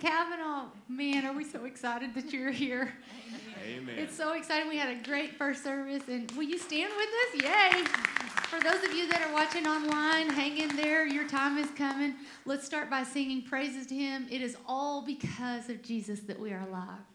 Cavanaugh. Man, are we so excited that you're here. Amen. It's so exciting. We had a great first service. And will you stand with us? Yay. For those of you that are watching online, hang in there. Your time is coming. Let's start by singing praises to Him. It is all because of Jesus that we are alive.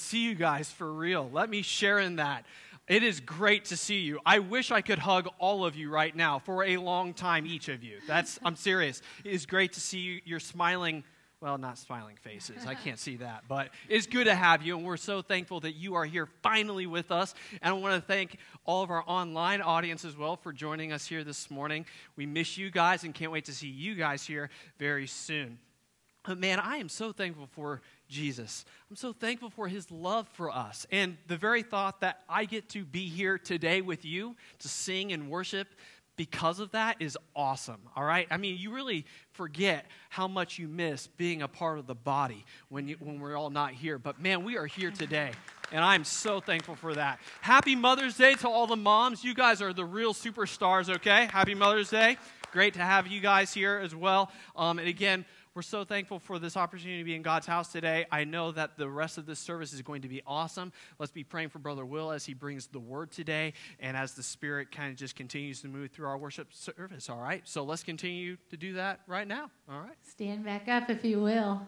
See you guys for real. Let me share in that. It is great to see you. I wish I could hug all of you right now for a long time, each of you. That's I'm serious. It is great to see you. You're smiling. Well, not smiling faces. I can't see that, but it's good to have you, and we're so thankful that you are here finally with us. And I want to thank all of our online audience as well for joining us here this morning. We miss you guys and can't wait to see you guys here very soon. But man, I am so thankful for Jesus. I'm so thankful for his love for us. And the very thought that I get to be here today with you to sing and worship because of that is awesome, all right? I mean, you really forget how much you miss being a part of the body when, you, when we're all not here. But man, we are here today, and I'm so thankful for that. Happy Mother's Day to all the moms. You guys are the real superstars, okay? Happy Mother's Day. Great to have you guys here as well. Um, and again, we're so thankful for this opportunity to be in God's house today. I know that the rest of this service is going to be awesome. Let's be praying for Brother Will as he brings the word today and as the Spirit kind of just continues to move through our worship service, all right? So let's continue to do that right now, all right? Stand back up if you will.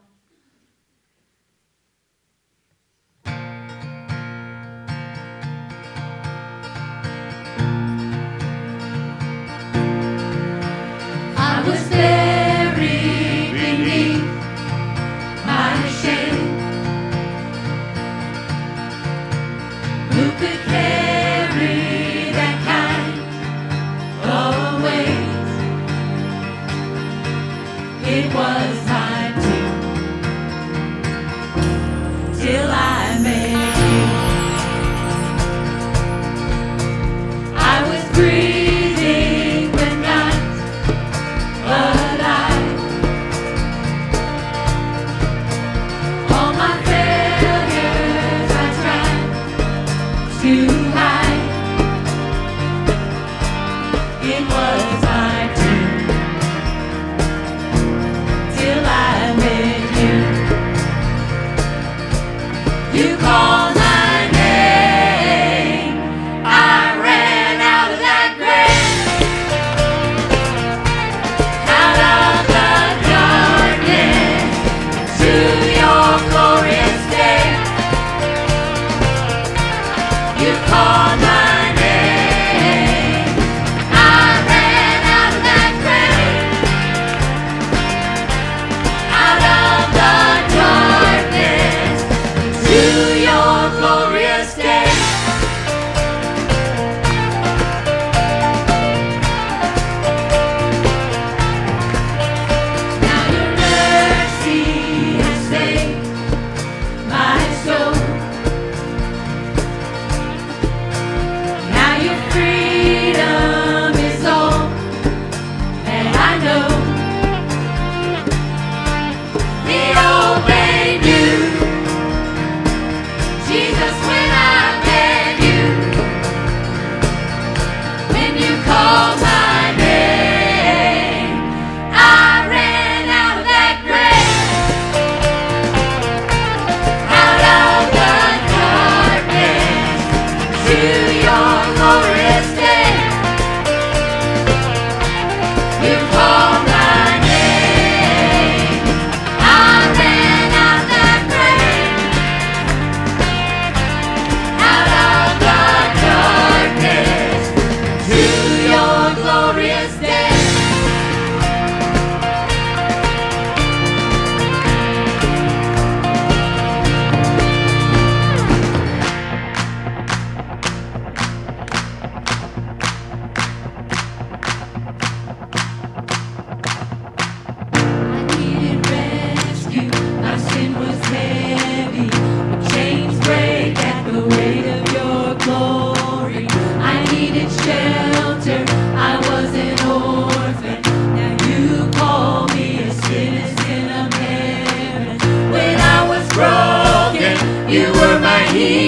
you were my healer.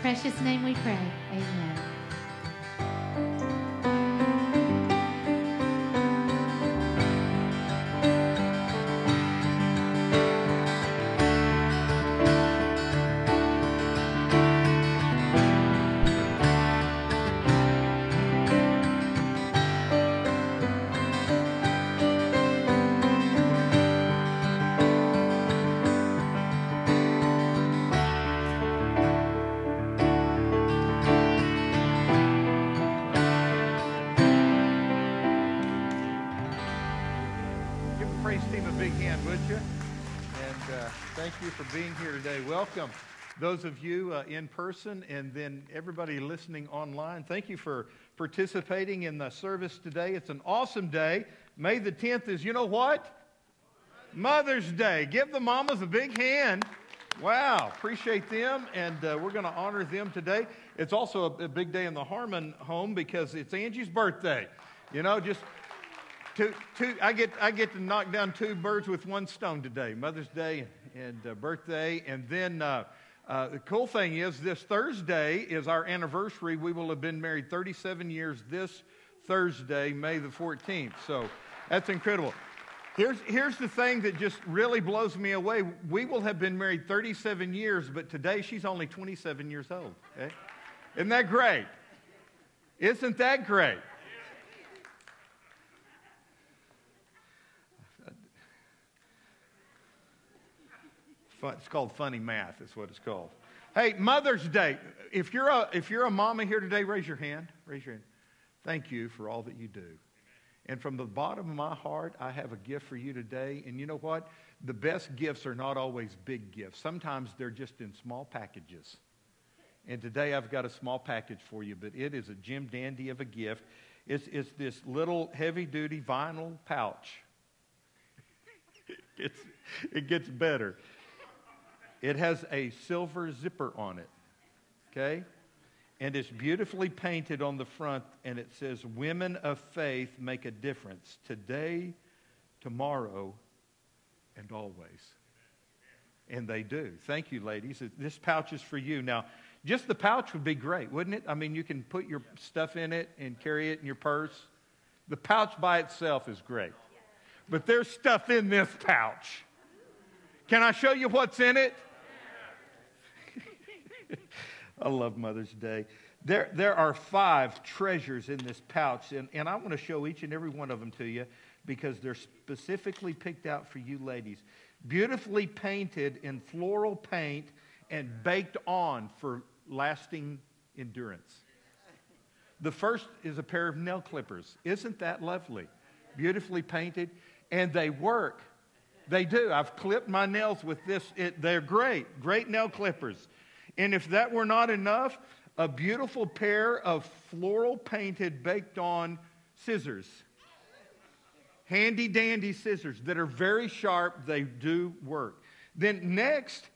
Precious name we pray. Would you? And uh, thank you for being here today. Welcome, those of you uh, in person and then everybody listening online. Thank you for participating in the service today. It's an awesome day. May the 10th is, you know what? Mother's Day. Give the mamas a big hand. Wow, appreciate them, and uh, we're going to honor them today. It's also a, a big day in the Harmon home because it's Angie's birthday. You know, just two, two, I get, I get to knock down two birds with one stone today Mother's Day and uh, birthday. And then uh, uh, the cool thing is, this Thursday is our anniversary. We will have been married 37 years this Thursday, May the 14th. So that's incredible. Here's, here's the thing that just really blows me away. We will have been married 37 years, but today she's only 27 years old. Okay? Isn't that great? Isn't that great? It's called funny math. Is what it's called. Hey, Mother's Day. If you're a if you're a mama here today, raise your hand. Raise your hand. Thank you for all that you do. And from the bottom of my heart, I have a gift for you today. And you know what? The best gifts are not always big gifts. Sometimes they're just in small packages. And today I've got a small package for you, but it is a Jim Dandy of a gift. It's, it's this little heavy duty vinyl pouch. it's, it gets better. It has a silver zipper on it, okay? And it's beautifully painted on the front, and it says, Women of faith make a difference today, tomorrow, and always. And they do. Thank you, ladies. This pouch is for you. Now, just the pouch would be great, wouldn't it? I mean, you can put your stuff in it and carry it in your purse. The pouch by itself is great. But there's stuff in this pouch. Can I show you what's in it? I love Mother's Day. There, there are five treasures in this pouch, and, and I want to show each and every one of them to you because they're specifically picked out for you ladies. Beautifully painted in floral paint and baked on for lasting endurance. The first is a pair of nail clippers. Isn't that lovely? Beautifully painted, and they work. They do. I've clipped my nails with this. It, they're great, great nail clippers. And if that were not enough, a beautiful pair of floral painted, baked on scissors. Handy dandy scissors that are very sharp. They do work. Then next,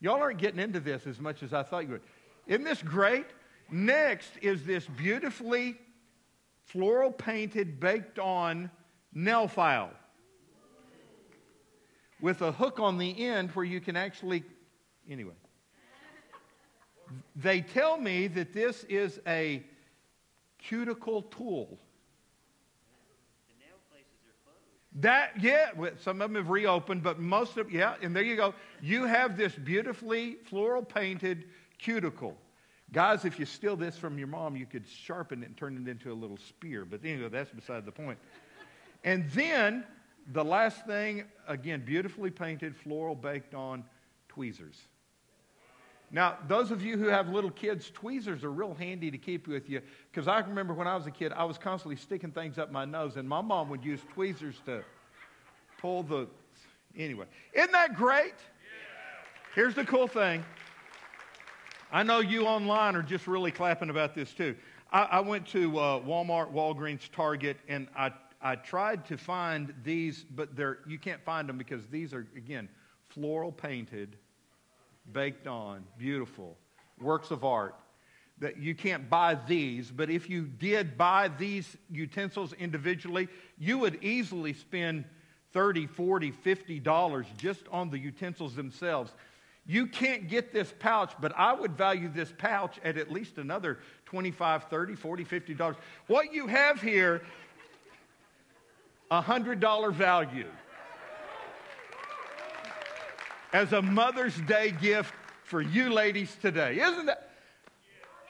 y'all aren't getting into this as much as I thought you would. Isn't this great? Next is this beautifully floral painted, baked on nail file with a hook on the end where you can actually, anyway. They tell me that this is a cuticle tool. That, yeah, some of them have reopened, but most of, yeah, and there you go. You have this beautifully floral painted cuticle. Guys, if you steal this from your mom, you could sharpen it and turn it into a little spear. But anyway, that's beside the point. And then the last thing, again, beautifully painted, floral baked on tweezers. Now, those of you who have little kids, tweezers are real handy to keep with you. Because I remember when I was a kid, I was constantly sticking things up my nose, and my mom would use tweezers to pull the. Anyway, isn't that great? Here's the cool thing. I know you online are just really clapping about this too. I, I went to uh, Walmart, Walgreens, Target, and I, I tried to find these, but they're, you can't find them because these are, again, floral painted baked on, beautiful, works of art. That you can't buy these, but if you did buy these utensils individually, you would easily spend 30, 40, 50 dollars just on the utensils themselves. You can't get this pouch, but I would value this pouch at at least another 25, 30, 40, 50 dollars. What you have here, a $100 value as a Mother's Day gift for you ladies today. Isn't that?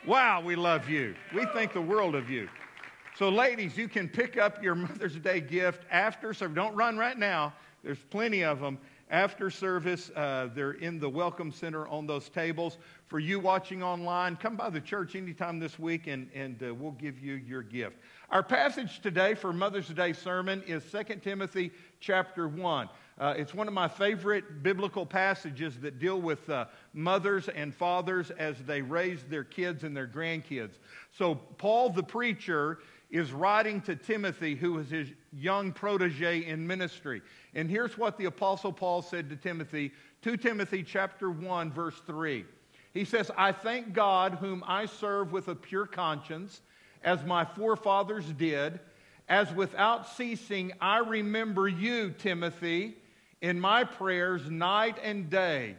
Wow, we love you. We think the world of you. So, ladies, you can pick up your Mother's Day gift after service. Don't run right now. There's plenty of them. After service, uh, they're in the Welcome Center on those tables. For you watching online, come by the church anytime this week and, and uh, we'll give you your gift. Our passage today for Mother's Day sermon is 2 Timothy chapter 1. Uh, it's one of my favorite biblical passages that deal with uh, mothers and fathers as they raise their kids and their grandkids. So, Paul the preacher is writing to Timothy, who was his young protege in ministry. And here's what the Apostle Paul said to Timothy 2 Timothy chapter 1, verse 3. He says, I thank God, whom I serve with a pure conscience, as my forefathers did, as without ceasing I remember you, Timothy in my prayers night and day,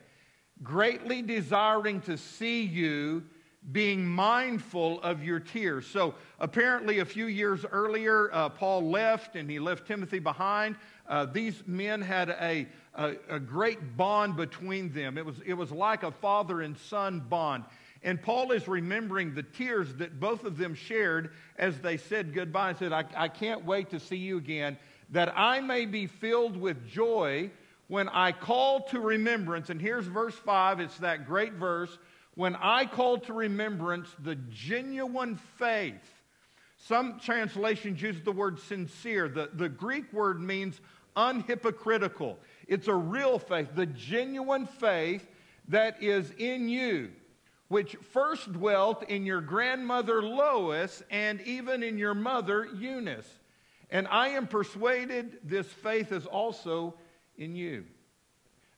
greatly desiring to see you, being mindful of your tears. So, apparently, a few years earlier, uh, Paul left and he left Timothy behind. Uh, these men had a, a, a great bond between them. It was, it was like a father and son bond. And Paul is remembering the tears that both of them shared as they said goodbye. He said, I, I can't wait to see you again that I may be filled with joy when I call to remembrance, and here's verse 5, it's that great verse. When I call to remembrance the genuine faith. Some translations use the word sincere. The, the Greek word means unhypocritical. It's a real faith, the genuine faith that is in you, which first dwelt in your grandmother Lois and even in your mother Eunice. And I am persuaded this faith is also in you.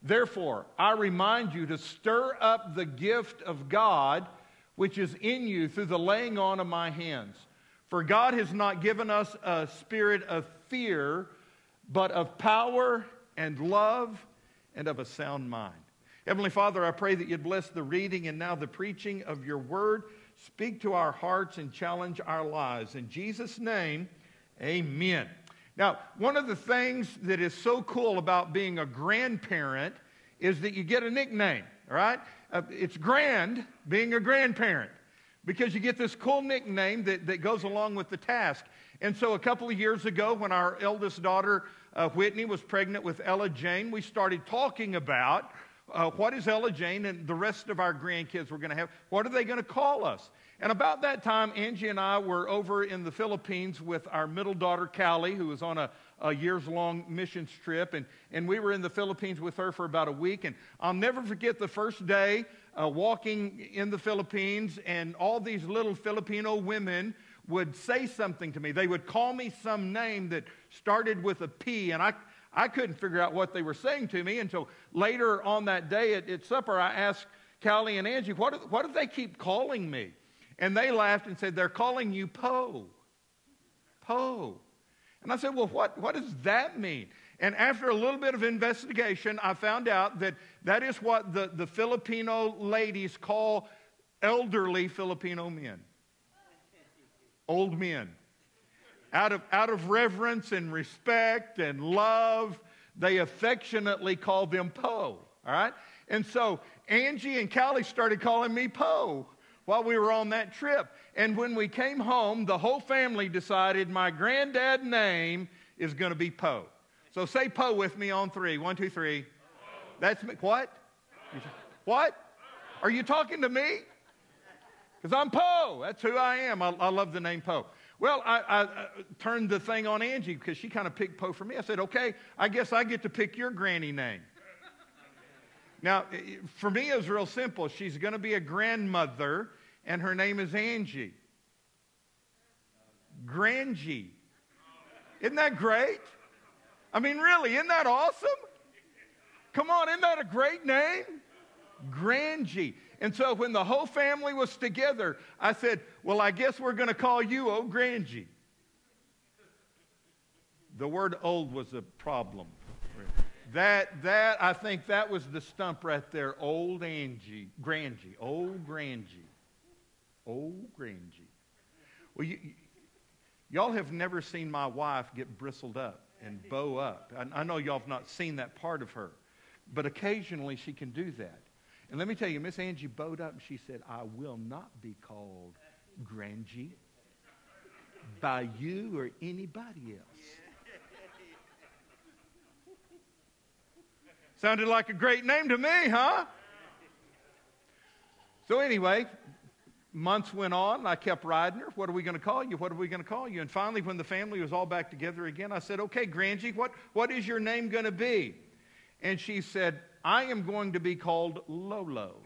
Therefore, I remind you to stir up the gift of God which is in you through the laying on of my hands. For God has not given us a spirit of fear, but of power and love and of a sound mind. Heavenly Father, I pray that you'd bless the reading and now the preaching of your word. Speak to our hearts and challenge our lives. In Jesus' name, amen. Now, one of the things that is so cool about being a grandparent is that you get a nickname, all right? Uh, it's grand being a grandparent because you get this cool nickname that, that goes along with the task. And so, a couple of years ago, when our eldest daughter, uh, Whitney, was pregnant with Ella Jane, we started talking about uh, what is Ella Jane and the rest of our grandkids we're going to have, what are they going to call us? And about that time, Angie and I were over in the Philippines with our middle daughter, Callie, who was on a, a years long missions trip. And, and we were in the Philippines with her for about a week. And I'll never forget the first day uh, walking in the Philippines, and all these little Filipino women would say something to me. They would call me some name that started with a P, and I, I couldn't figure out what they were saying to me until later on that day at, at supper, I asked Callie and Angie, what do, what do they keep calling me? And they laughed and said, They're calling you Poe. Poe. And I said, Well, what, what does that mean? And after a little bit of investigation, I found out that that is what the, the Filipino ladies call elderly Filipino men. Old men. Out of, out of reverence and respect and love, they affectionately call them Poe. All right? And so Angie and Callie started calling me Poe while we were on that trip. And when we came home, the whole family decided my granddad name is going to be Poe. So say Poe with me on three. One, two, three. That's me. What? What? Are you talking to me? Because I'm Poe. That's who I am. I, I love the name Poe. Well, I, I, I, turned the thing on Angie because she kind of picked Poe for me. I said, okay, I guess I get to pick your granny name. Now, for me, it was real simple. She's going to be a grandmother, and her name is Angie. Grangie. Isn't that great? I mean, really, isn't that awesome? Come on, isn't that a great name? Grangie. And so when the whole family was together, I said, Well, I guess we're going to call you Old Grangie. The word old was a problem. That, that, I think that was the stump right there. Old Angie, Grangie, old Grangie, old Grangie. Well, you, y'all have never seen my wife get bristled up and bow up. I, I know y'all have not seen that part of her, but occasionally she can do that. And let me tell you, Miss Angie bowed up and she said, I will not be called Grangie by you or anybody else. Sounded like a great name to me, huh? So, anyway, months went on. I kept riding her. What are we going to call you? What are we going to call you? And finally, when the family was all back together again, I said, Okay, Grangie, what, what is your name going to be? And she said, I am going to be called Lolo.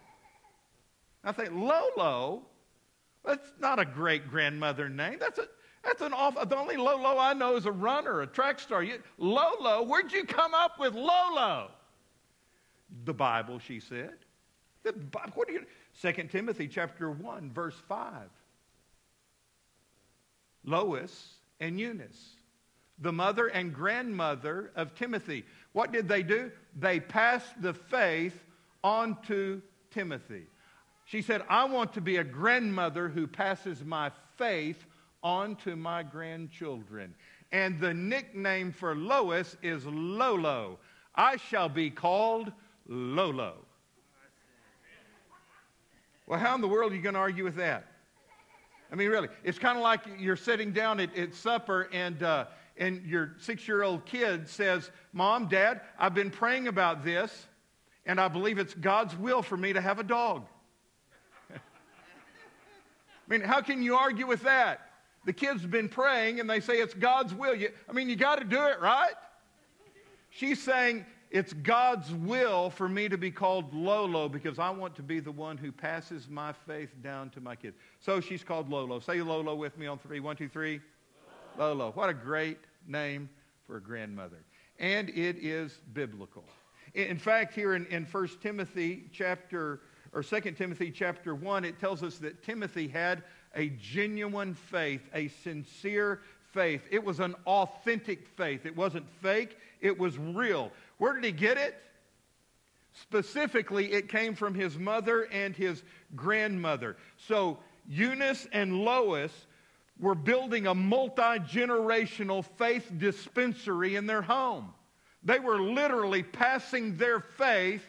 I think, Lolo? That's not a great grandmother name. That's, a, that's an awful, the only Lolo I know is a runner, a track star. You, Lolo, where'd you come up with Lolo? The Bible, she said. The, what do you, 2 Timothy chapter 1, verse 5. Lois and Eunice, the mother and grandmother of Timothy. What did they do? They passed the faith on to Timothy. She said, I want to be a grandmother who passes my faith on to my grandchildren. And the nickname for Lois is Lolo. I shall be called Lolo. Well, how in the world are you going to argue with that? I mean, really, it's kind of like you're sitting down at, at supper and, uh, and your six year old kid says, Mom, Dad, I've been praying about this, and I believe it's God's will for me to have a dog. I mean, how can you argue with that? The kid's been praying and they say it's God's will. You, I mean, you got to do it, right? She's saying it's God's will for me to be called Lolo because I want to be the one who passes my faith down to my kids. So she's called Lolo. Say Lolo with me on three. One, two, three. Lolo. What a great name for a grandmother. And it is biblical. In fact, here in, in 1 Timothy chapter or 2 Timothy chapter 1, it tells us that Timothy had a genuine faith, a sincere faith. It was an authentic faith. It wasn't fake, it was real. Where did he get it? Specifically, it came from his mother and his grandmother. So Eunice and Lois were building a multi generational faith dispensary in their home. They were literally passing their faith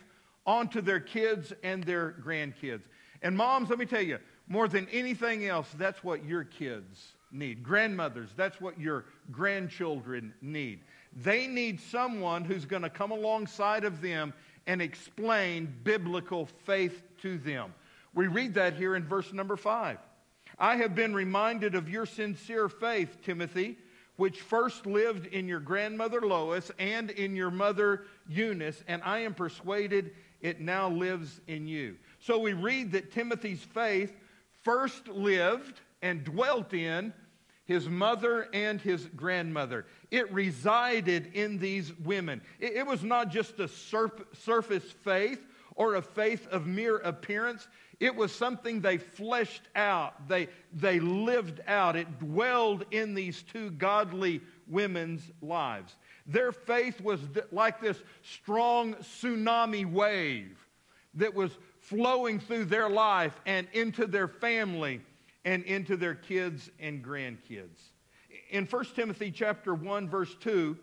onto their kids and their grandkids. And moms, let me tell you, more than anything else, that's what your kids need. Grandmothers, that's what your grandchildren need. They need someone who's going to come alongside of them and explain biblical faith to them. We read that here in verse number five. I have been reminded of your sincere faith, Timothy, which first lived in your grandmother Lois and in your mother Eunice, and I am persuaded it now lives in you. So we read that Timothy's faith first lived and dwelt in his mother and his grandmother. It resided in these women. It, it was not just a surf, surface faith or a faith of mere appearance. It was something they fleshed out, they, they lived out. It dwelled in these two godly women's lives. Their faith was th- like this strong tsunami wave that was flowing through their life and into their family and into their kids and grandkids. In 1 Timothy chapter 1 verse 2,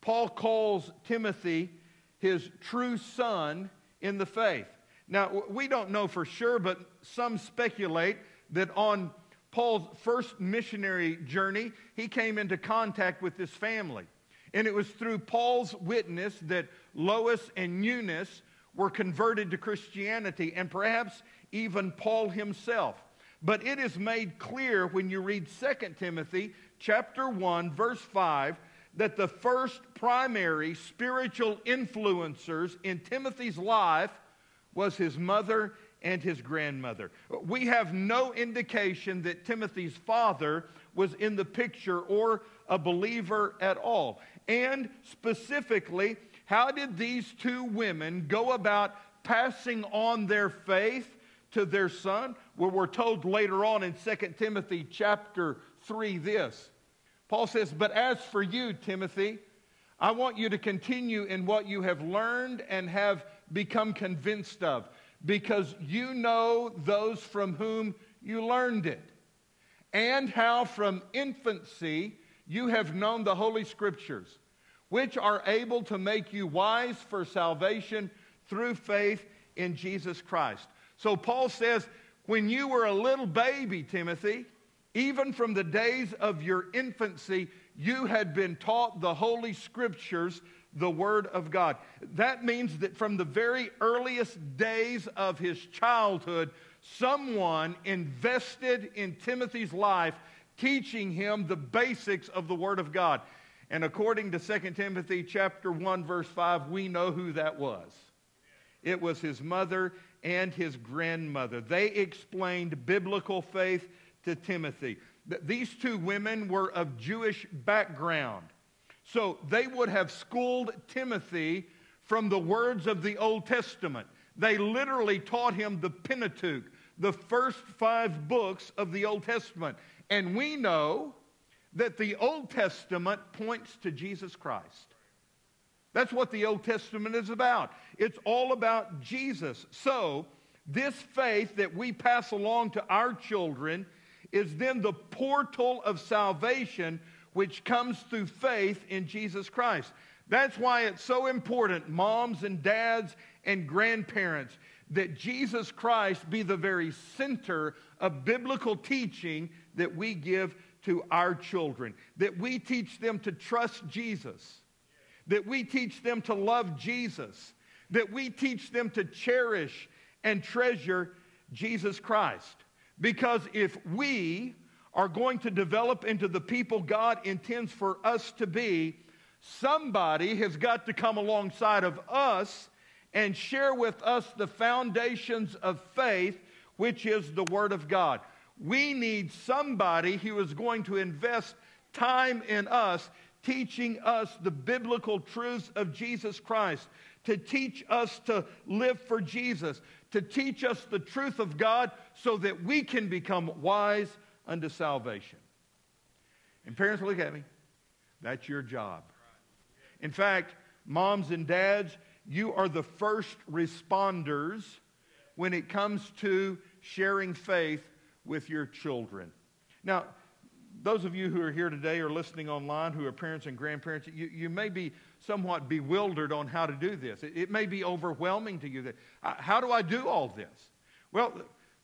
Paul calls Timothy his true son in the faith. Now, we don't know for sure, but some speculate that on Paul's first missionary journey, he came into contact with this family. And it was through Paul's witness that Lois and Eunice were converted to Christianity, and perhaps even Paul himself. But it is made clear when you read 2 Timothy chapter 1 verse 5 that the first primary spiritual influencers in Timothy's life was his mother and his grandmother. We have no indication that Timothy's father was in the picture or a believer at all. And specifically, how did these two women go about passing on their faith to their son? Well, we're told later on in 2 Timothy chapter 3 this. Paul says, But as for you, Timothy, I want you to continue in what you have learned and have become convinced of, because you know those from whom you learned it, and how from infancy you have known the Holy Scriptures which are able to make you wise for salvation through faith in Jesus Christ. So Paul says, when you were a little baby, Timothy, even from the days of your infancy, you had been taught the Holy Scriptures, the Word of God. That means that from the very earliest days of his childhood, someone invested in Timothy's life, teaching him the basics of the Word of God. And according to 2 Timothy chapter 1 verse 5, we know who that was. It was his mother and his grandmother. They explained biblical faith to Timothy. These two women were of Jewish background. So they would have schooled Timothy from the words of the Old Testament. They literally taught him the Pentateuch, the first five books of the Old Testament. And we know that the Old Testament points to Jesus Christ. That's what the Old Testament is about. It's all about Jesus. So, this faith that we pass along to our children is then the portal of salvation which comes through faith in Jesus Christ. That's why it's so important, moms and dads and grandparents, that Jesus Christ be the very center of biblical teaching that we give to our children, that we teach them to trust Jesus, that we teach them to love Jesus, that we teach them to cherish and treasure Jesus Christ. Because if we are going to develop into the people God intends for us to be, somebody has got to come alongside of us and share with us the foundations of faith, which is the Word of God. We need somebody who is going to invest time in us, teaching us the biblical truths of Jesus Christ, to teach us to live for Jesus, to teach us the truth of God so that we can become wise unto salvation. And parents, look at me. That's your job. In fact, moms and dads, you are the first responders when it comes to sharing faith with your children. Now, those of you who are here today or listening online who are parents and grandparents, you, you may be somewhat bewildered on how to do this. It, it may be overwhelming to you. That, uh, how do I do all this? Well,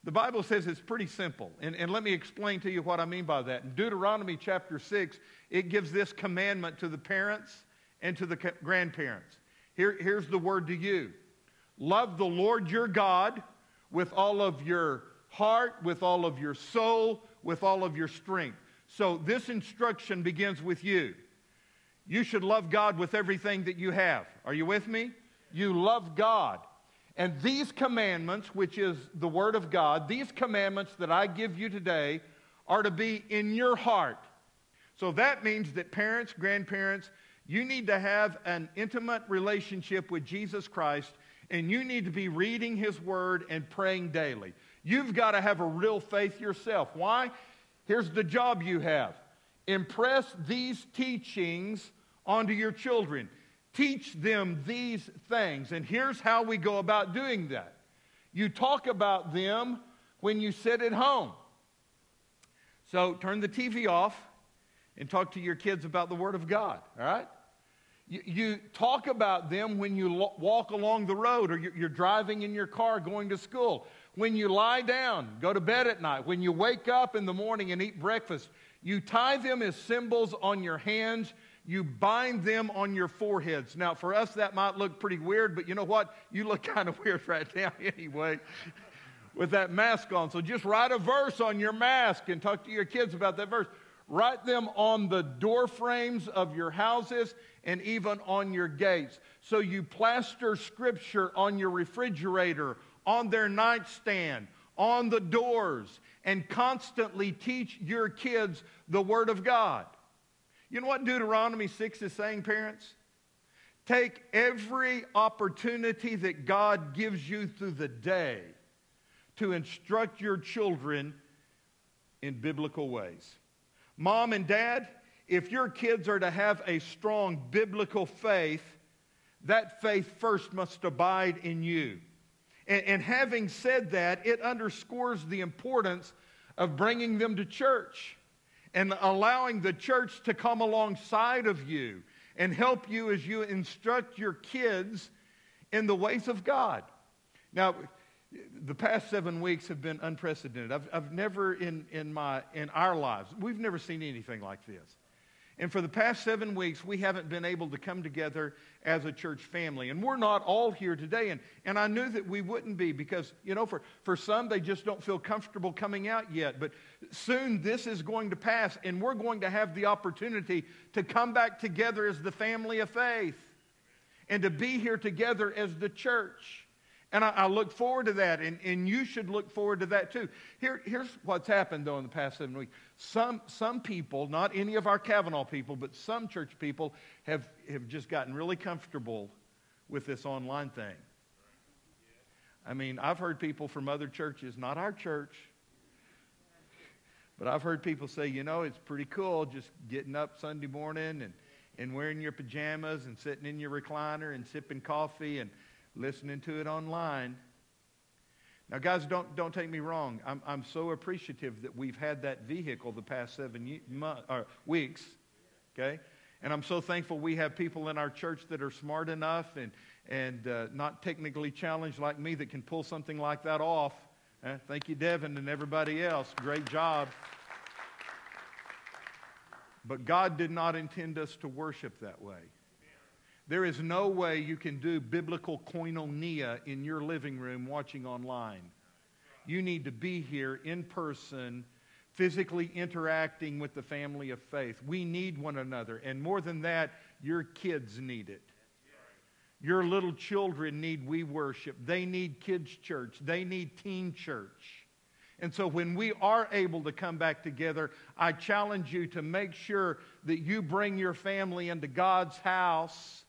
the Bible says it's pretty simple. And, and let me explain to you what I mean by that. In Deuteronomy chapter 6, it gives this commandment to the parents and to the grandparents. Here, here's the word to you Love the Lord your God with all of your heart, with all of your soul, with all of your strength. So this instruction begins with you. You should love God with everything that you have. Are you with me? You love God. And these commandments, which is the Word of God, these commandments that I give you today are to be in your heart. So that means that parents, grandparents, you need to have an intimate relationship with Jesus Christ, and you need to be reading His Word and praying daily. You've got to have a real faith yourself. Why? Here's the job you have impress these teachings onto your children. Teach them these things. And here's how we go about doing that you talk about them when you sit at home. So turn the TV off and talk to your kids about the Word of God, all right? You, you talk about them when you lo- walk along the road or you're, you're driving in your car going to school. When you lie down, go to bed at night, when you wake up in the morning and eat breakfast, you tie them as symbols on your hands. You bind them on your foreheads. Now, for us, that might look pretty weird, but you know what? You look kind of weird right now anyway with that mask on. So just write a verse on your mask and talk to your kids about that verse. Write them on the door frames of your houses and even on your gates. So you plaster scripture on your refrigerator, on their nightstand, on the doors, and constantly teach your kids the Word of God. You know what Deuteronomy 6 is saying, parents? Take every opportunity that God gives you through the day to instruct your children in biblical ways. Mom and dad, if your kids are to have a strong biblical faith, that faith first must abide in you. And, and having said that, it underscores the importance of bringing them to church and allowing the church to come alongside of you and help you as you instruct your kids in the ways of God. Now, the past seven weeks have been unprecedented. I've, I've never in, in, my, in our lives, we've never seen anything like this. And for the past seven weeks, we haven't been able to come together as a church family. And we're not all here today. And, and I knew that we wouldn't be because, you know, for, for some, they just don't feel comfortable coming out yet. But soon this is going to pass, and we're going to have the opportunity to come back together as the family of faith and to be here together as the church. And I, I, look forward to that, and, and you should look forward to that too. Here, here's what's happened, though, in the past seven weeks. Some, some people, not any of our Cavanaugh people, but some church people have, have just gotten really comfortable with this online thing. I mean, I've heard people from other churches, not our church, but I've heard people say, you know, it's pretty cool just getting up Sunday morning and, and wearing your pajamas and sitting in your recliner and sipping coffee and listening to it online. Now, guys, don't, don't take me wrong. I'm, I'm so appreciative that we've had that vehicle the past seven ye- or weeks, okay? And I'm so thankful we have people in our church that are smart enough and, and uh, not technically challenged like me that can pull something like that off. Uh, thank you, Devin, and everybody else. Great job. But God did not intend us to worship that way. There is no way you can do biblical koinonia in your living room watching online. You need to be here in person, physically interacting with the family of faith. We need one another. And more than that, your kids need it. Your little children need we worship. They need kids' church. They need teen church. And so when we are able to come back together, I challenge you to make sure that you bring your family into God's house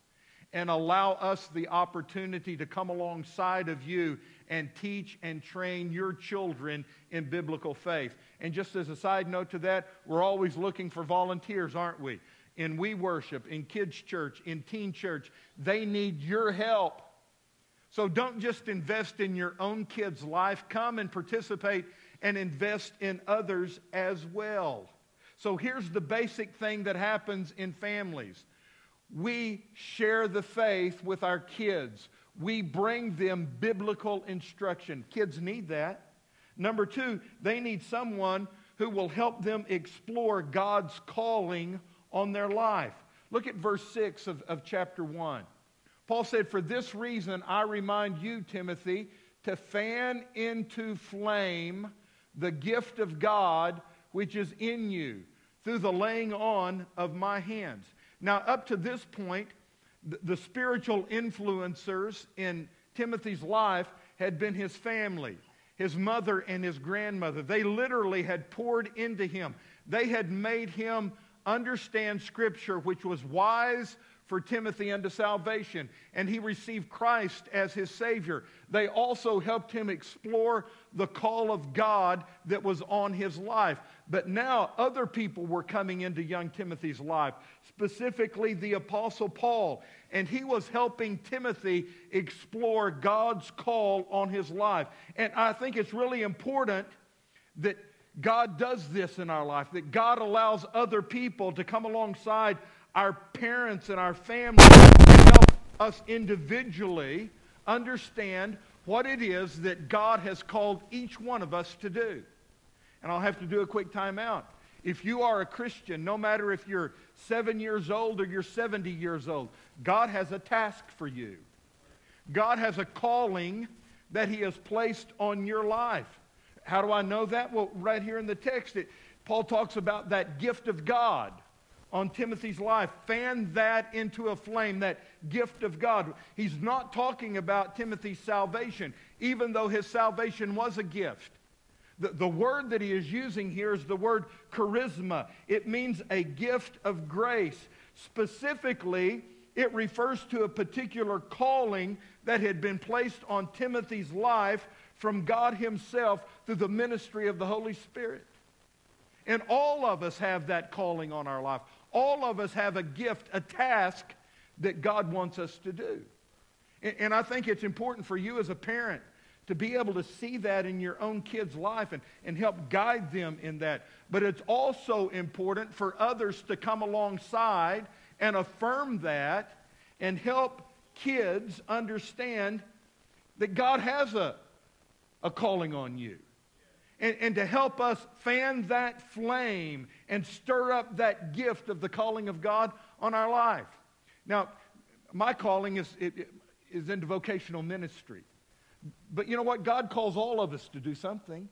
and allow us the opportunity to come alongside of you and teach and train your children in biblical faith. And just as a side note to that, we're always looking for volunteers, aren't we? In We Worship, in Kids Church, in Teen Church, they need your help. So don't just invest in your own kid's life, come and participate and invest in others as well. So here's the basic thing that happens in families we share the faith with our kids. We bring them biblical instruction. Kids need that. Number two, they need someone who will help them explore God's calling on their life. Look at verse 6 of, of chapter 1. Paul said, For this reason I remind you, Timothy, to fan into flame the gift of God which is in you through the laying on of my hands. Now, up to this point, the, the spiritual influencers in Timothy's life had been his family, his mother and his grandmother. They literally had poured into him, they had made him understand Scripture, which was wise for Timothy unto salvation, and he received Christ as his Savior. They also helped him explore the call of God that was on his life. But now other people were coming into young Timothy's life, specifically the Apostle Paul, and he was helping Timothy explore God's call on his life. And I think it's really important that God does this in our life, that God allows other people to come alongside our parents and our family and help us individually understand what it is that God has called each one of us to do. And I'll have to do a quick timeout. If you are a Christian, no matter if you're seven years old or you're 70 years old, God has a task for you. God has a calling that He has placed on your life. How do I know that? Well, right here in the text, it, Paul talks about that gift of God on Timothy's life. Fan that into a flame, that gift of God. He's not talking about Timothy's salvation, even though his salvation was a gift. The, the word that he is using here is the word charisma. It means a gift of grace. Specifically, it refers to a particular calling that had been placed on Timothy's life from God Himself through the ministry of the Holy Spirit. And all of us have that calling on our life. All of us have a gift, a task that God wants us to do. And, and I think it's important for you as a parent to be able to see that in your own kid's life and, and help guide them in that. But it's also important for others to come alongside and affirm that and help kids understand that God has a, a calling on you and, and to help us fan that flame and stir up that gift of the calling of God on our life. Now, my calling is, it, is into vocational ministry. But you know what? God calls all of us to do something.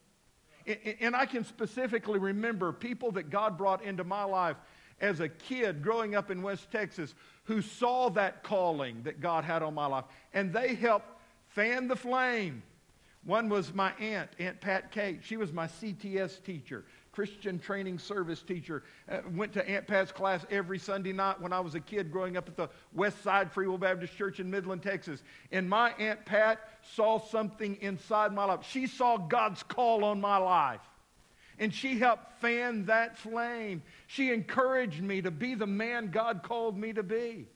And I can specifically remember people that God brought into my life as a kid growing up in West Texas who saw that calling that God had on my life. And they helped fan the flame one was my aunt, Aunt Pat Kate. She was my CTS teacher, Christian Training Service teacher. Uh, went to Aunt Pat's class every Sunday night when I was a kid growing up at the West Side Free Will Baptist Church in Midland, Texas. And my Aunt Pat saw something inside my life. She saw God's call on my life. And she helped fan that flame. She encouraged me to be the man God called me to be.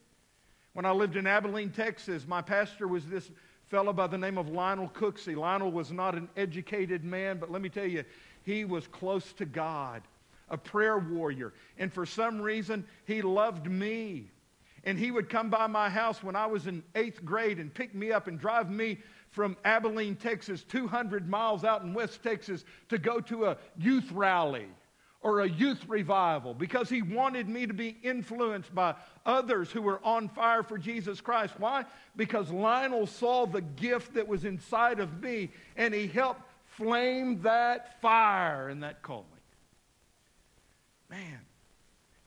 When I lived in Abilene, Texas, my pastor was this fellow by the name of Lionel Cooksey. Lionel was not an educated man, but let me tell you, he was close to God, a prayer warrior. And for some reason, he loved me. And he would come by my house when I was in eighth grade and pick me up and drive me from Abilene, Texas, 200 miles out in West Texas to go to a youth rally or a youth revival because he wanted me to be influenced by others who were on fire for Jesus Christ. Why? Because Lionel saw the gift that was inside of me and he helped flame that fire and that calling. Man,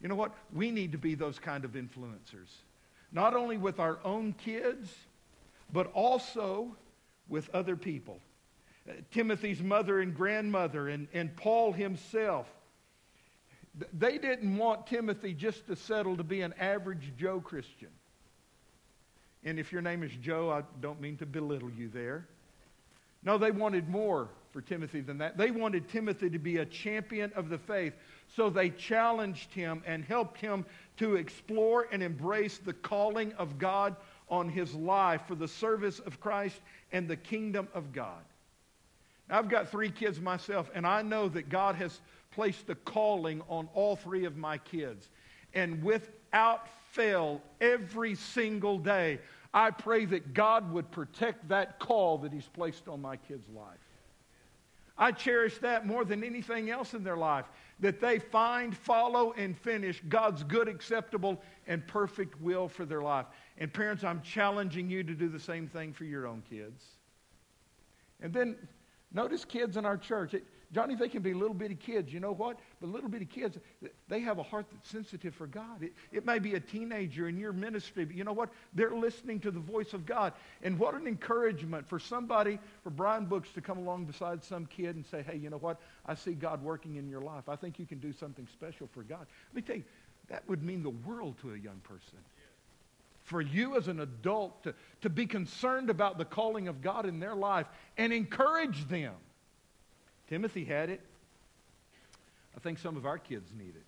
you know what? We need to be those kind of influencers. Not only with our own kids, but also with other people. Uh, Timothy's mother and grandmother and, and Paul himself they didn't want Timothy just to settle to be an average Joe Christian. And if your name is Joe, I don't mean to belittle you there. No, they wanted more for Timothy than that. They wanted Timothy to be a champion of the faith. So they challenged him and helped him to explore and embrace the calling of God on his life for the service of Christ and the kingdom of God. Now, I've got three kids myself, and I know that God has placed a calling on all three of my kids. And without fail, every single day, I pray that God would protect that call that He's placed on my kids' life. I cherish that more than anything else in their life. That they find, follow, and finish God's good, acceptable, and perfect will for their life. And parents, I'm challenging you to do the same thing for your own kids. And then notice kids in our church. It, Johnny, they can be little bitty kids. You know what? But little bitty kids, they have a heart that's sensitive for God. It, it may be a teenager in your ministry, but you know what? They're listening to the voice of God. And what an encouragement for somebody, for Brian Books to come along beside some kid and say, hey, you know what? I see God working in your life. I think you can do something special for God. Let me tell you, that would mean the world to a young person. For you as an adult to, to be concerned about the calling of God in their life and encourage them. Timothy had it. I think some of our kids need it.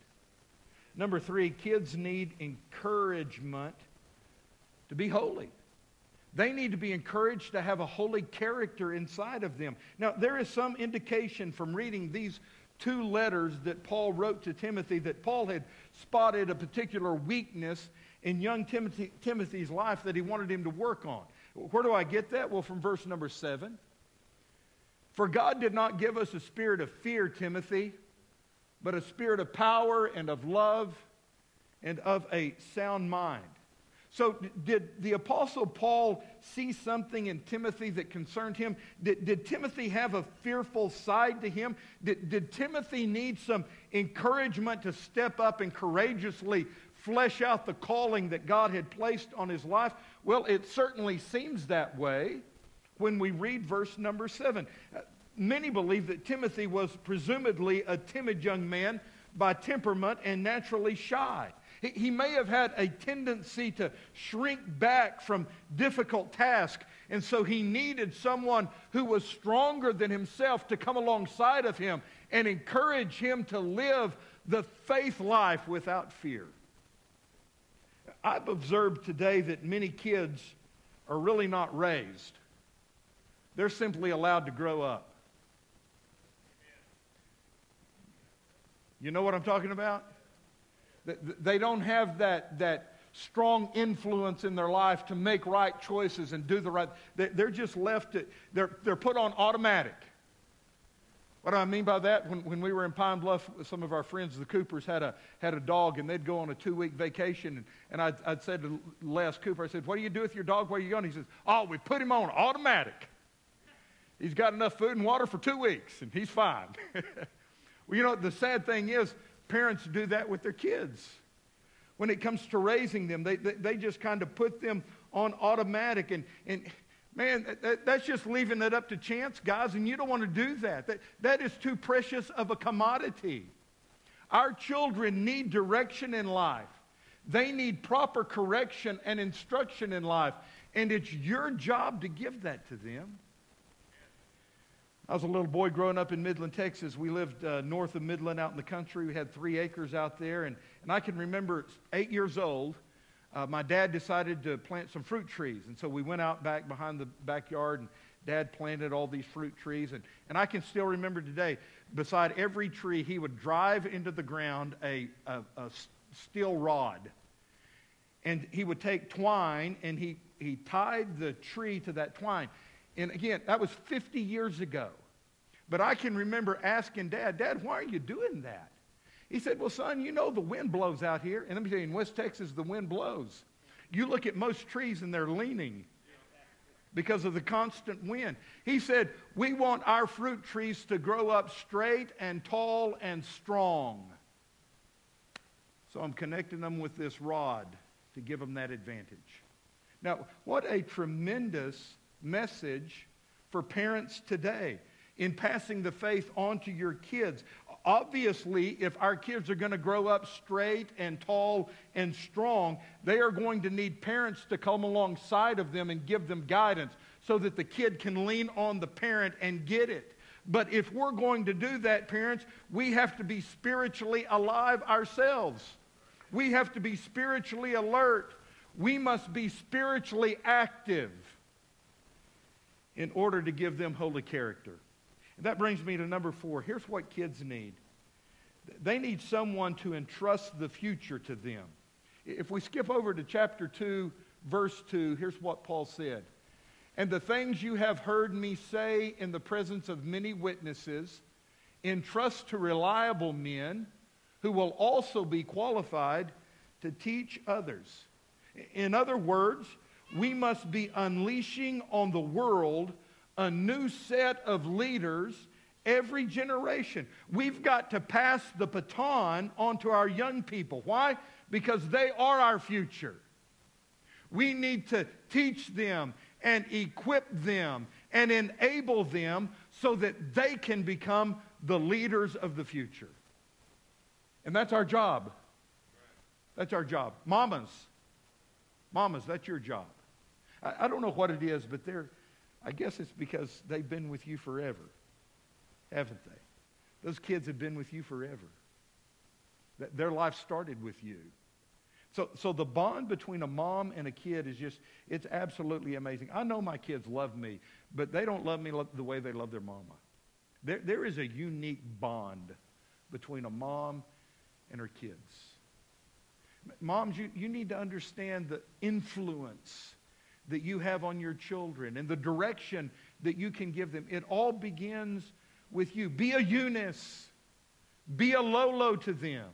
Number three, kids need encouragement to be holy. They need to be encouraged to have a holy character inside of them. Now, there is some indication from reading these two letters that Paul wrote to Timothy that Paul had spotted a particular weakness in young Timothy, Timothy's life that he wanted him to work on. Where do I get that? Well, from verse number seven. For God did not give us a spirit of fear, Timothy, but a spirit of power and of love and of a sound mind. So, did the Apostle Paul see something in Timothy that concerned him? Did, did Timothy have a fearful side to him? Did, did Timothy need some encouragement to step up and courageously flesh out the calling that God had placed on his life? Well, it certainly seems that way when we read verse number seven. Uh, many believe that Timothy was presumably a timid young man by temperament and naturally shy. He may have had a tendency to shrink back from difficult tasks, and so he needed someone who was stronger than himself to come alongside of him and encourage him to live the faith life without fear. I've observed today that many kids are really not raised. They're simply allowed to grow up. You know what I'm talking about? They don't have that, that strong influence in their life to make right choices and do the right. They're just left, to, they're, they're put on automatic. What do I mean by that? When, when we were in Pine Bluff, some of our friends, the Coopers, had a, had a dog, and they'd go on a two week vacation. And, and I'd, I'd said to Les Cooper, I said, What do you do with your dog? Where are you going? He says, Oh, we put him on automatic. He's got enough food and water for two weeks, and he's fine. well, you know, the sad thing is, parents do that with their kids. When it comes to raising them, they, they, they just kind of put them on automatic. And, and man, that, that's just leaving it up to chance, guys, and you don't want to do that. that. That is too precious of a commodity. Our children need direction in life. They need proper correction and instruction in life. And it's your job to give that to them. I was a little boy growing up in Midland, Texas. We lived uh, north of Midland out in the country. We had three acres out there. And, and I can remember eight years old, uh, my dad decided to plant some fruit trees. And so we went out back behind the backyard, and dad planted all these fruit trees. And, and I can still remember today, beside every tree, he would drive into the ground a, a, a steel rod. And he would take twine and he, he tied the tree to that twine. And again, that was 50 years ago. But I can remember asking Dad, Dad, why are you doing that? He said, Well, son, you know the wind blows out here. And let me tell you, in West Texas, the wind blows. You look at most trees and they're leaning because of the constant wind. He said, We want our fruit trees to grow up straight and tall and strong. So I'm connecting them with this rod to give them that advantage. Now, what a tremendous message for parents today in passing the faith on to your kids. Obviously, if our kids are going to grow up straight and tall and strong, they are going to need parents to come alongside of them and give them guidance so that the kid can lean on the parent and get it. But if we're going to do that, parents, we have to be spiritually alive ourselves. We have to be spiritually alert. We must be spiritually active in order to give them holy character. That brings me to number four. Here's what kids need they need someone to entrust the future to them. If we skip over to chapter 2, verse 2, here's what Paul said. And the things you have heard me say in the presence of many witnesses, entrust to reliable men who will also be qualified to teach others. In other words, we must be unleashing on the world a new set of leaders every generation. We've got to pass the baton on to our young people. Why? Because they are our future. We need to teach them and equip them and enable them so that they can become the leaders of the future. And that's our job. That's our job. Mamas, mamas, that's your job. I, I don't know what it is, but they're, I guess it's because they've been with you forever, haven't they? Those kids have been with you forever. Th- Their life started with you. So, so the bond between a mom and a kid is just, it's absolutely amazing. I know my kids love me, but they don't love me the way they love their mama. There, there is a unique bond between a mom and her kids. Moms, you, you need to understand the influence that you have on your children and the direction that you can give them. It all begins with you. Be a Eunice. Be a Lois to them.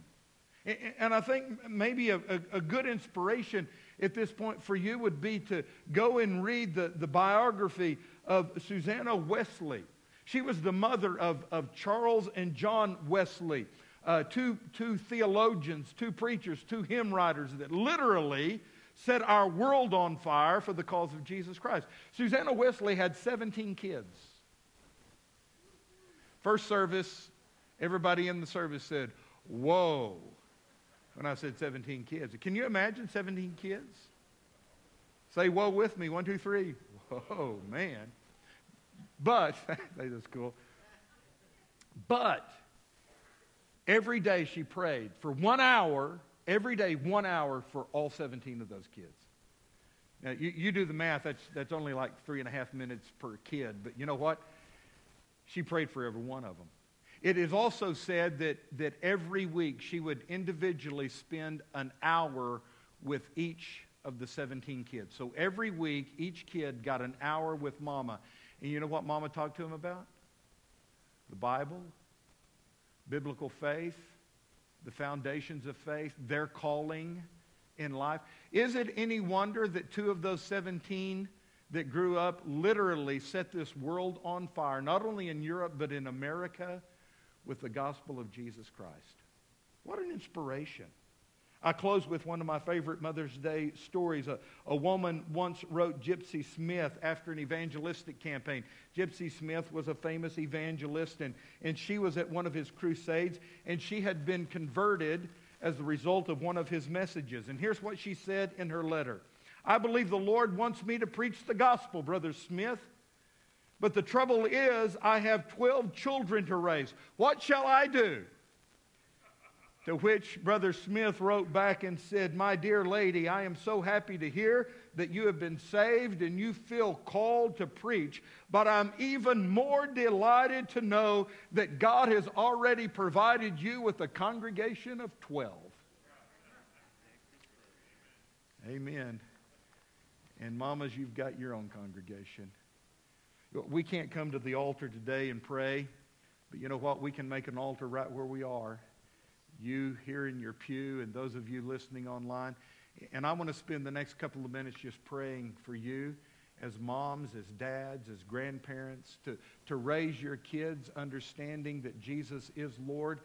And I think maybe a, a, a good inspiration at this point for you would be to go and read the, the biography of Susanna Wesley. She was the mother of, of Charles and John Wesley, uh, two, two theologians, two preachers, two hymn writers that literally set our world on fire for the cause of Jesus Christ. Susanna Wesley had 17 kids. First service, everybody in the service said, Whoa, when I said 17 kids. Can you imagine 17 kids? Say whoa with me. One, two, three. Whoa, man. But, that's cool. But, every day she prayed for one hour, every day, one hour for all 17 of those kids. Now, you, you do the math, that's, that's only like three and a half minutes per kid. But you know what? She prayed for every one of them. It is also said that, that every week she would individually spend an hour with each of the 17 kids. So every week, each kid got an hour with mama. And you know what mama talked to him about? The Bible, biblical faith, the foundations of faith, their calling in life. Is it any wonder that two of those 17 that grew up literally set this world on fire, not only in Europe, but in America, with the gospel of Jesus Christ? What an inspiration. I close with one of my favorite Mother's Day stories. A, a woman once wrote Gypsy Smith after an evangelistic campaign. Gypsy Smith was a famous evangelist, and, and she was at one of his crusades, and she had been converted as the result of one of his messages. And here's what she said in her letter I believe the Lord wants me to preach the gospel, Brother Smith. But the trouble is, I have 12 children to raise. What shall I do? To which Brother Smith wrote back and said, My dear lady, I am so happy to hear that you have been saved and you feel called to preach, but I'm even more delighted to know that God has already provided you with a congregation of 12. Amen. And mamas, you've got your own congregation. We can't come to the altar today and pray, but you know what? We can make an altar right where we are you here in your pew and those of you listening online. And I want to spend the next couple of minutes just praying for you as moms, as dads, as grandparents, to, to raise your kids understanding that Jesus is Lord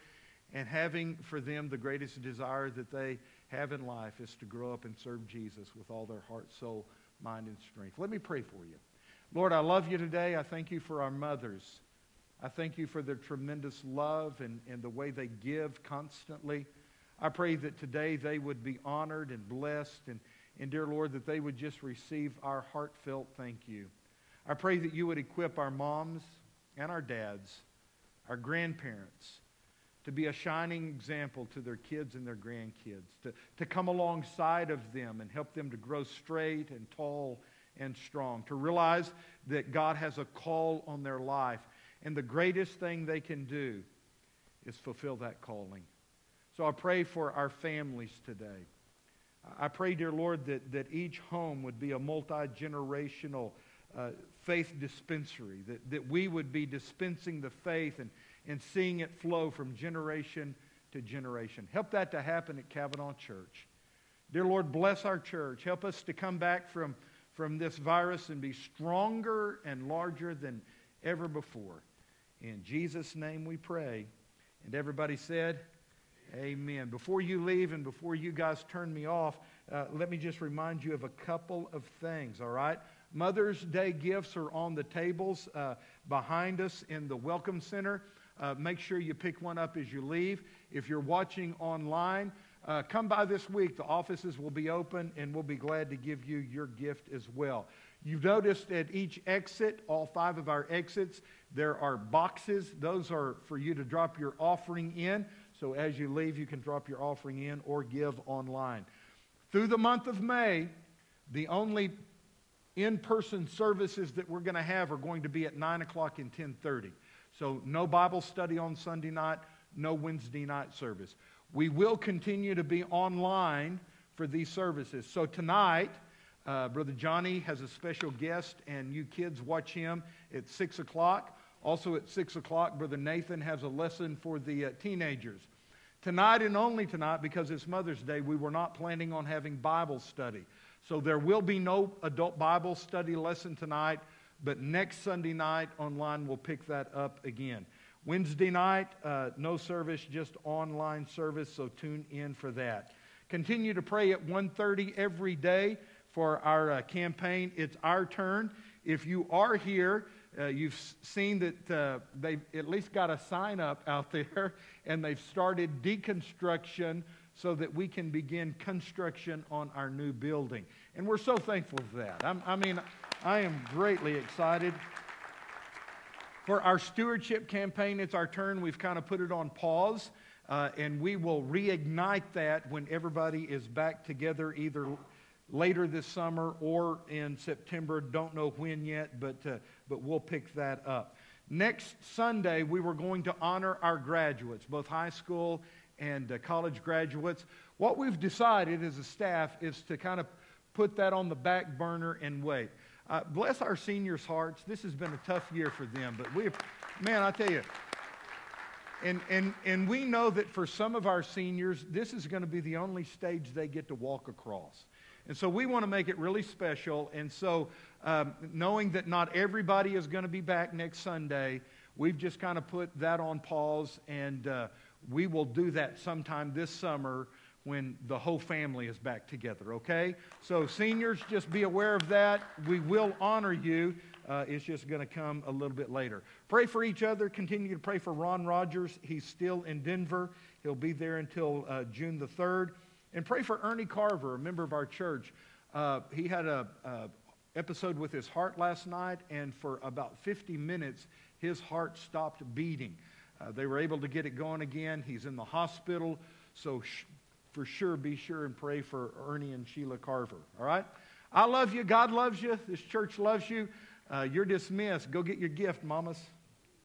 and having for them the greatest desire that they have in life is to grow up and serve Jesus with all their heart, soul, mind, and strength. Let me pray for you. Lord, I love you today. I thank you for our mothers. I thank you for their tremendous love and, and the way they give constantly. I pray that today they would be honored and blessed, and, and dear Lord, that they would just receive our heartfelt thank you. I pray that you would equip our moms and our dads, our grandparents, to be a shining example to their kids and their grandkids, to, to come alongside of them and help them to grow straight and tall and strong, to realize that God has a call on their life. And the greatest thing they can do is fulfill that calling. So I pray for our families today. I pray, dear Lord, that, that each home would be a multi generational uh, faith dispensary, that, that we would be dispensing the faith and, and seeing it flow from generation to generation. Help that to happen at Cavanaugh Church. Dear Lord, bless our church. Help us to come back from, from this virus and be stronger and larger than ever before. In Jesus' name we pray. And everybody said, Amen. Before you leave and before you guys turn me off, uh, let me just remind you of a couple of things, all right? Mother's Day gifts are on the tables uh, behind us in the Welcome Center. Uh, make sure you pick one up as you leave. If you're watching online, uh, come by this week. The offices will be open, and we'll be glad to give you your gift as well. You've noticed at each exit, all five of our exits, there are boxes. Those are for you to drop your offering in. So as you leave, you can drop your offering in or give online. Through the month of May, the only in-person services that we're going to have are going to be at 9 o'clock and 10.30. So no Bible study on Sunday night, no Wednesday night service. We will continue to be online for these services. So tonight, uh, Brother Johnny has a special guest, and you kids watch him at 6 o'clock. Also at 6 o'clock, Brother Nathan has a lesson for the uh, teenagers. Tonight and only tonight, because it's Mother's Day, we were not planning on having Bible study. So there will be no adult Bible study lesson tonight, but next Sunday night online we'll pick that up again. Wednesday night, uh, no service, just online service, so tune in for that. Continue to pray at 1.30 every day for our uh, campaign. It's our turn. If you are here, uh, you've seen that uh, they've at least got a sign up out there, and they've started deconstruction so that we can begin construction on our new building. And we're so thankful for that. I'm, I mean, I am greatly excited. For our stewardship campaign, it's our turn. We've kind of put it on pause, uh, and we will reignite that when everybody is back together, either later this summer or in September. Don't know when yet, but, uh, but we'll pick that up. Next Sunday, we were going to honor our graduates, both high school and uh, college graduates. What we've decided as a staff is to kind of put that on the back burner and wait. Uh, bless our seniors' hearts. This has been a tough year for them, but we, man, I tell you, and, and, and we know that for some of our seniors, this is going to be the only stage they get to walk across. And so we want to make it really special. And so, um, knowing that not everybody is going to be back next Sunday, we've just kind of put that on pause, and uh, we will do that sometime this summer when the whole family is back together, okay? So, seniors, just be aware of that. We will honor you. Uh, it's just going to come a little bit later. Pray for each other. Continue to pray for Ron Rogers. He's still in Denver. He'll be there until uh, June the 3rd. And pray for Ernie Carver, a member of our church. Uh, he had a, a episode with his heart last night, and for about 50 minutes, his heart stopped beating. Uh, they were able to get it going again. He's in the hospital, so sh- for sure, be sure and pray for Ernie and Sheila Carver. All right? I love you. God loves you. This church loves you. Uh, you're dismissed. Go get your gift, mamas.